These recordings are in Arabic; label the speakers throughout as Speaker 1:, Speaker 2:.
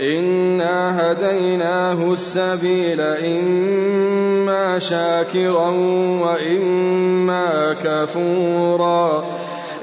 Speaker 1: إنا هديناه السبيل إما شاكرا وإما كفورا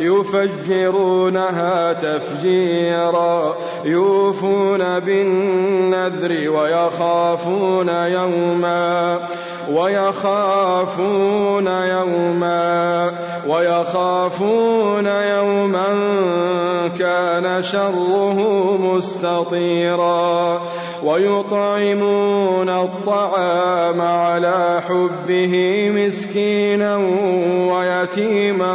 Speaker 1: يفجرونها تفجيرا يوفون بالنذر ويخافون يوما ويخافون يوما ويخافون يوما كان شره مستطيرا ويطعمون الطعام على حبه مسكينا ويتيما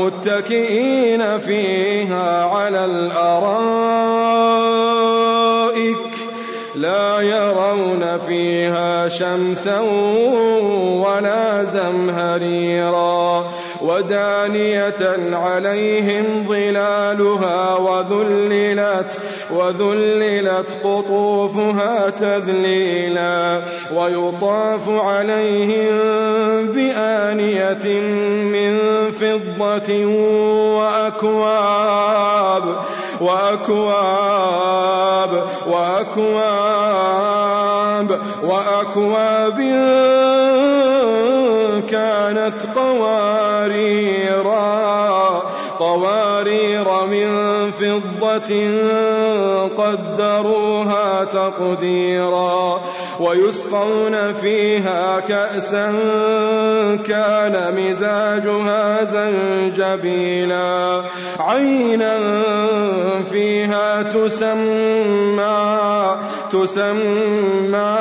Speaker 1: متكئين فيها على الأرائك لا يرون فيها شمسا ولا زمهريرا. ودانية عليهم ظلالها وذللت وذللت قطوفها تذليلا ويطاف عليهم بآنية من فضة وأكواب. وأكواب وأكواب وأكواب كانت قواريرا قوارير من فضة قدروها تقديرا ويسقون فيها كأسا كان مزاجها زنجبيلا عينا فيها تسمى تسمى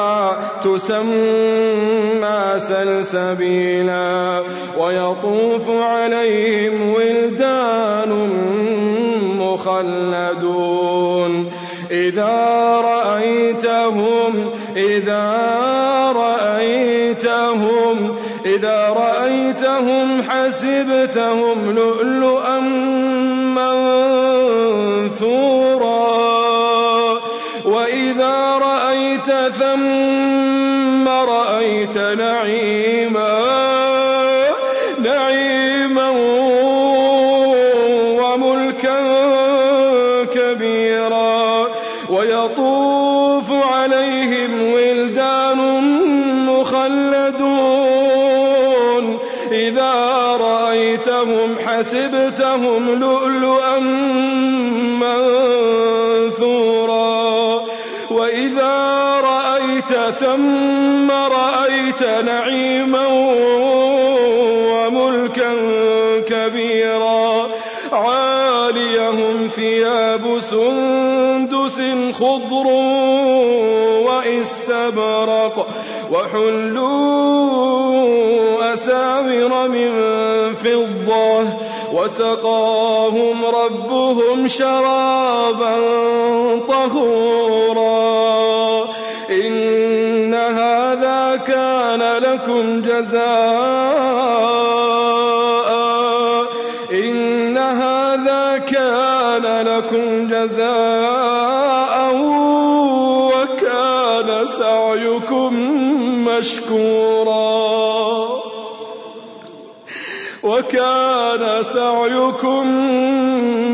Speaker 1: تسمى سلسبيلا. ويطوف عليهم ولدان مخلدون. إذا رأيتهم إذا رأيتهم إذا رأيتهم حسبتهم لؤلؤا منثورا. نعيما نعيما وملكا كبيرا ويطوف عليهم ولدان مخلدون. إذا رأيتهم حسبتهم لؤلؤا منثورا وإذا رأيت ثم رأيت نعيما وملكا كبيرا عاليهم ثياب سندس خضر واستبرق وحلوا أساور من فضة وسقاهم ربهم شرابا طهورا كان لكم جزاء. إن هذا كان لكم جزاء وكان سعيكم مشكورا. وكان سعيكم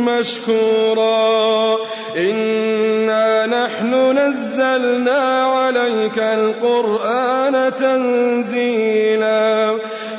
Speaker 1: مشكورا. إنا نحن نزلنا عليك القرآن تنزيلا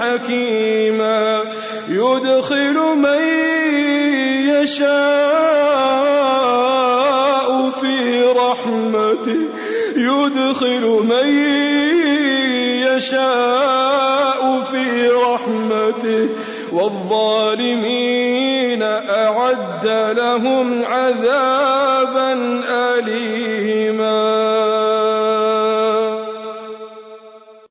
Speaker 1: حكيما. يدخل من يشاء في رحمته. يدخل من يشاء في رحمته. والظالمين أعد لهم عذابا أليما.